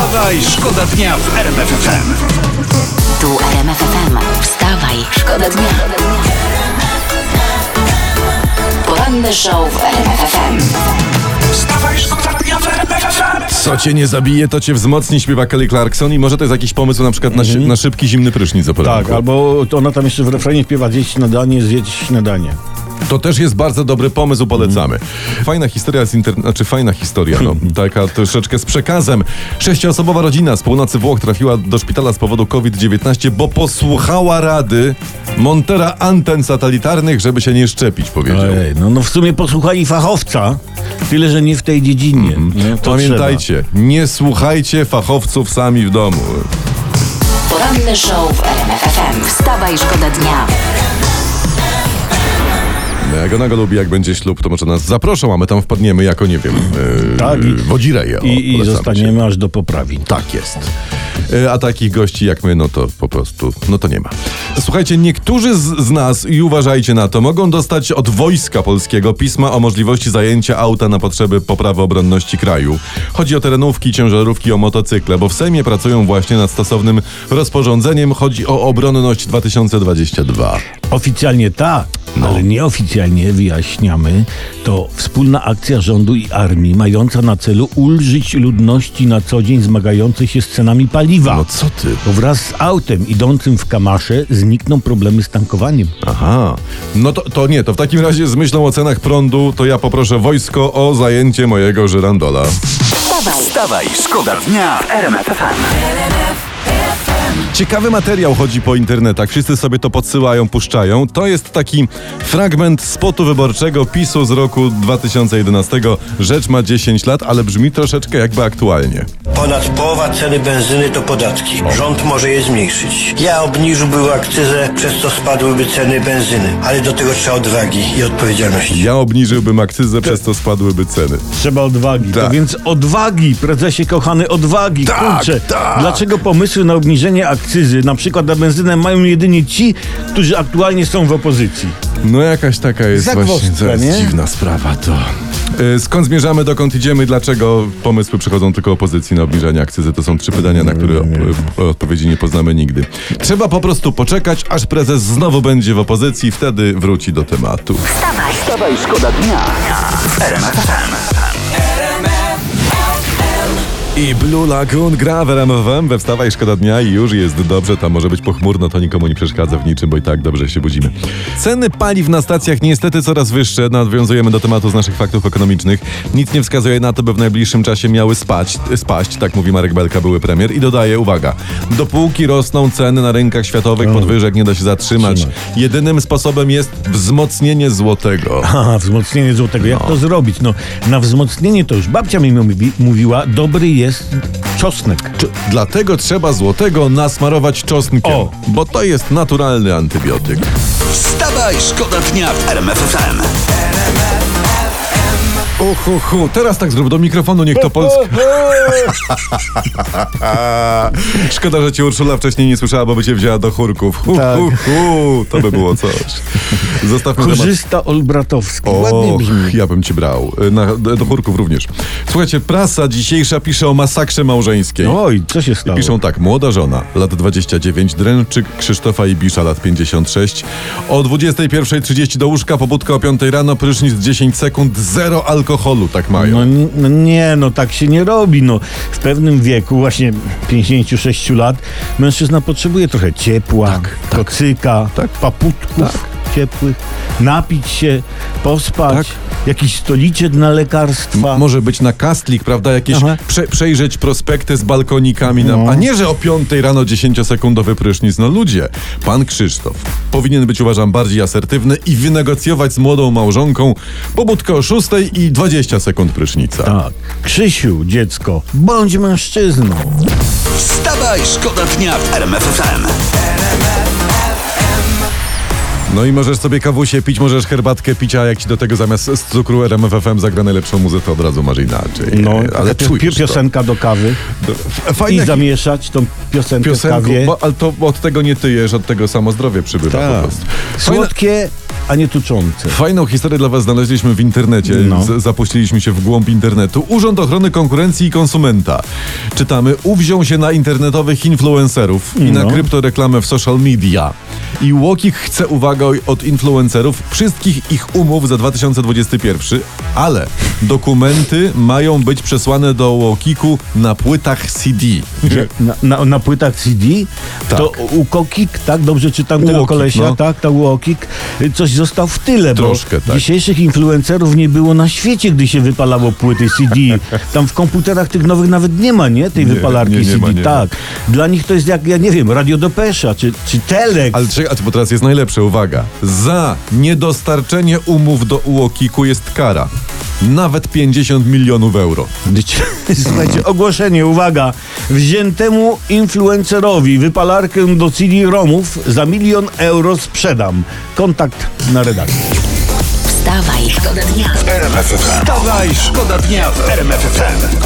Wstawaj, szkoda dnia w RMF FM. Tu RMF FM. Wstawaj, szkoda dnia. Poranny show w RMF FM. Wstawaj, szkoda dnia w RMF FM. Co cię nie zabije, to cię wzmocni, śpiewa Kelly Clarkson i może to jest jakiś pomysł na przykład na, szy- na szybki, zimny prysznic o poranku. Tak, albo to ona tam jeszcze w refrenie śpiewa zjeść śniadanie, zjeść śniadanie. To też jest bardzo dobry pomysł, polecamy. Fajna historia z internetu, znaczy fajna historia, no, taka troszeczkę z przekazem. Sześcioosobowa rodzina z północy Włoch trafiła do szpitala z powodu COVID-19, bo posłuchała rady montera anten satelitarnych, żeby się nie szczepić, powiedział. Ojej, no, no w sumie posłuchali fachowca, tyle że nie w tej dziedzinie. Nie? To Pamiętajcie, nie słuchajcie fachowców sami w domu. Poranny show w RMF FM. Wstawaj, szkoda dnia. Jak ona go lubi, jak będzie ślub, to może nas zaproszą, a my tam wpadniemy jako, nie wiem, yy, Tak, i- wodzireje. I, i zostaniemy aż do poprawin. Tak jest. E, A takich gości jak my, no to po prostu, no to nie ma. Słuchajcie, niektórzy z, z nas, i uważajcie na to, mogą dostać od Wojska Polskiego pisma o możliwości zajęcia auta na potrzeby poprawy obronności kraju. Chodzi o terenówki, ciężarówki, o motocykle, bo w Sejmie pracują właśnie nad stosownym rozporządzeniem. Chodzi o obronność 2022. Oficjalnie tak, No. ale nieoficjalnie wyjaśniamy, to wspólna akcja rządu i armii mająca na celu ulżyć ludności na co dzień zmagającej się z cenami paliwa. No co ty? Bo wraz z autem idącym w kamasze znikną problemy z tankowaniem. Aha. No to, to nie, to w takim razie z myślą o cenach prądu, to ja poproszę wojsko o zajęcie mojego żyrandola. Wstawaj, Wstawaj, szkoda dnia w RMF FM. Ciekawy materiał chodzi po internetach, wszyscy sobie to podsyłają, puszczają. To jest taki fragment spotu wyborczego PiSu z roku 2011. Rzecz ma 10 lat, ale brzmi troszeczkę jakby aktualnie. Ponad połowa ceny benzyny to podatki. Rząd może je zmniejszyć. Ja obniżyłbym akcyzę, przez co spadłyby ceny benzyny. Ale do tego trzeba odwagi i odpowiedzialności. Ja obniżyłbym akcyzę, przez to spadłyby ceny. Trzeba odwagi. Tak. To więc odwagi, prezesie kochany, odwagi. Tak, Kurczę, tak. dlaczego pomysły na obniżenie akcyzy, na przykład na benzynę, mają jedynie ci, którzy aktualnie są w opozycji? No jakaś taka jest Zagwozdka, właśnie to jest nie? dziwna sprawa to. Y, Skąd zmierzamy, dokąd idziemy, dlaczego pomysły przychodzą tylko opozycji na obniżanie akcyzy? To są trzy pytania, na które op- odpowiedzi nie poznamy nigdy. Trzeba po prostu poczekać, aż prezes znowu będzie w opozycji, wtedy wróci do tematu. wstawaj. Wstawaj, szkoda dnia w. I Blue Lagoon gra w RMFM we Wstawaj Szkoda Dnia i już jest dobrze, tam może być pochmurno, to nikomu nie przeszkadza w niczym, bo i tak dobrze się budzimy. Ceny paliw na stacjach niestety coraz wyższe, nawiązujemy do tematu z naszych faktów ekonomicznych. Nic nie wskazuje na to, by w najbliższym czasie miały spać, spaść, tak mówi Marek Belka, były premier i dodaje, uwaga, dopóki rosną ceny na rynkach światowych, podwyżek nie da się zatrzymać. Trzymać. Jedynym sposobem jest wzmocnienie złotego. Aha, wzmocnienie złotego. Jak to zrobić? No, na wzmocnienie to już babcia mi mówi, mówiła, dobry jest czosnek. Czy- Dlatego trzeba złotego nasmarować czosnkiem, O. bo to jest naturalny antybiotyk. Wstawaj, szkoda dnia w RMF FM. Uhu, hu. Teraz tak zrób do mikrofonu, niech to Polska. Szkoda, że cię Urszula wcześniej nie słyszała, bo by cię wzięła do chórków. Hu, Tak. hu, hu. To by było coś. Zostawmy temat. Korzysta Olbratowski. Ładnie Och, brzmi. ja bym ci brał. Na, do chórków również. Słuchajcie, prasa dzisiejsza pisze o masakrze małżeńskiej. Oj, co się stało? Piszą tak, młoda żona, lat 29, dręczyk Krzysztofa Ibisza, lat 56. O 21.30 do łóżka, pobudka o 5 rano, prysznic 10 sekund, zero alkoholu, tak mają. No, no nie, no tak się nie robi. No, w pewnym wieku, właśnie 56 lat, mężczyzna potrzebuje trochę ciepła, kocyka, tak. paputków ciepłych, napić się, pospać, Tak. jakiś stoliczek na lekarstwa. Może być na kastlik, prawda? Jakieś prze, przejrzeć prospekty z balkonikami, na, No. a nie, że o 5 rano 10-sekundowy prysznic. No ludzie, pan Krzysztof powinien być, uważam, bardziej asertywny i wynegocjować z młodą małżonką pobudkę o 6 i 20 sekund prysznica. Tak. Krzysiu, dziecko, bądź mężczyzną. Wstawaj, szkoda dnia w RMF FM. No i możesz sobie kawusie pić, możesz herbatkę pić, a jak ci do tego zamiast z cukru RMFFM zagra najlepszą muzykę, to od razu masz inaczej. No, ale czujesz to. piosenka do kawy i zamieszać tą piosenkę w piosenką, kawie. bo, ale to od tego nie tyjesz, od tego samo zdrowie przybywa po Tak. prostu. Słodkie, a nie tuczące. Fajną historię dla Was znaleźliśmy w internecie. No. Zapuściliśmy się w głąb internetu. Urząd Ochrony Konkurencji i Konsumenta. Czytamy, uwziął się na internetowych influencerów i na No. kryptoreklamę w social media. I Łokik chce, uwaga, od influencerów wszystkich ich umów za 2021, ale dokumenty mają być przesłane do Łokiku na płytach CD. Na, na, na płytach CD, Tak. to u Kokik, tak, dobrze czytam tego Łokik, kolesia, no. tak, to Łokik, coś został w tyle, Troszkę, bo tak. dzisiejszych influencerów nie było na świecie, gdy się wypalało płyty CD. Tam w komputerach tych nowych nawet nie ma, nie, tej Nie, wypalarki nie, nie CD, ma, nie ma. tak. Dla nich to jest jak, ja nie wiem, Radio Depesza, czy, czy Telek. Ale czekaj, bo teraz jest najlepsze, uwaga. Za niedostarczenie umów do UOKiK-u jest kara. Nawet 50 milionów euro. Słuchajcie, ogłoszenie, uwaga. Wziętemu influencerowi wypalarkę do CD-ROMów za milion euro sprzedam. Kontakt na redakcji. Wstawaj, szkoda dnia. Wstawaj, szkoda dnia w RMF FM.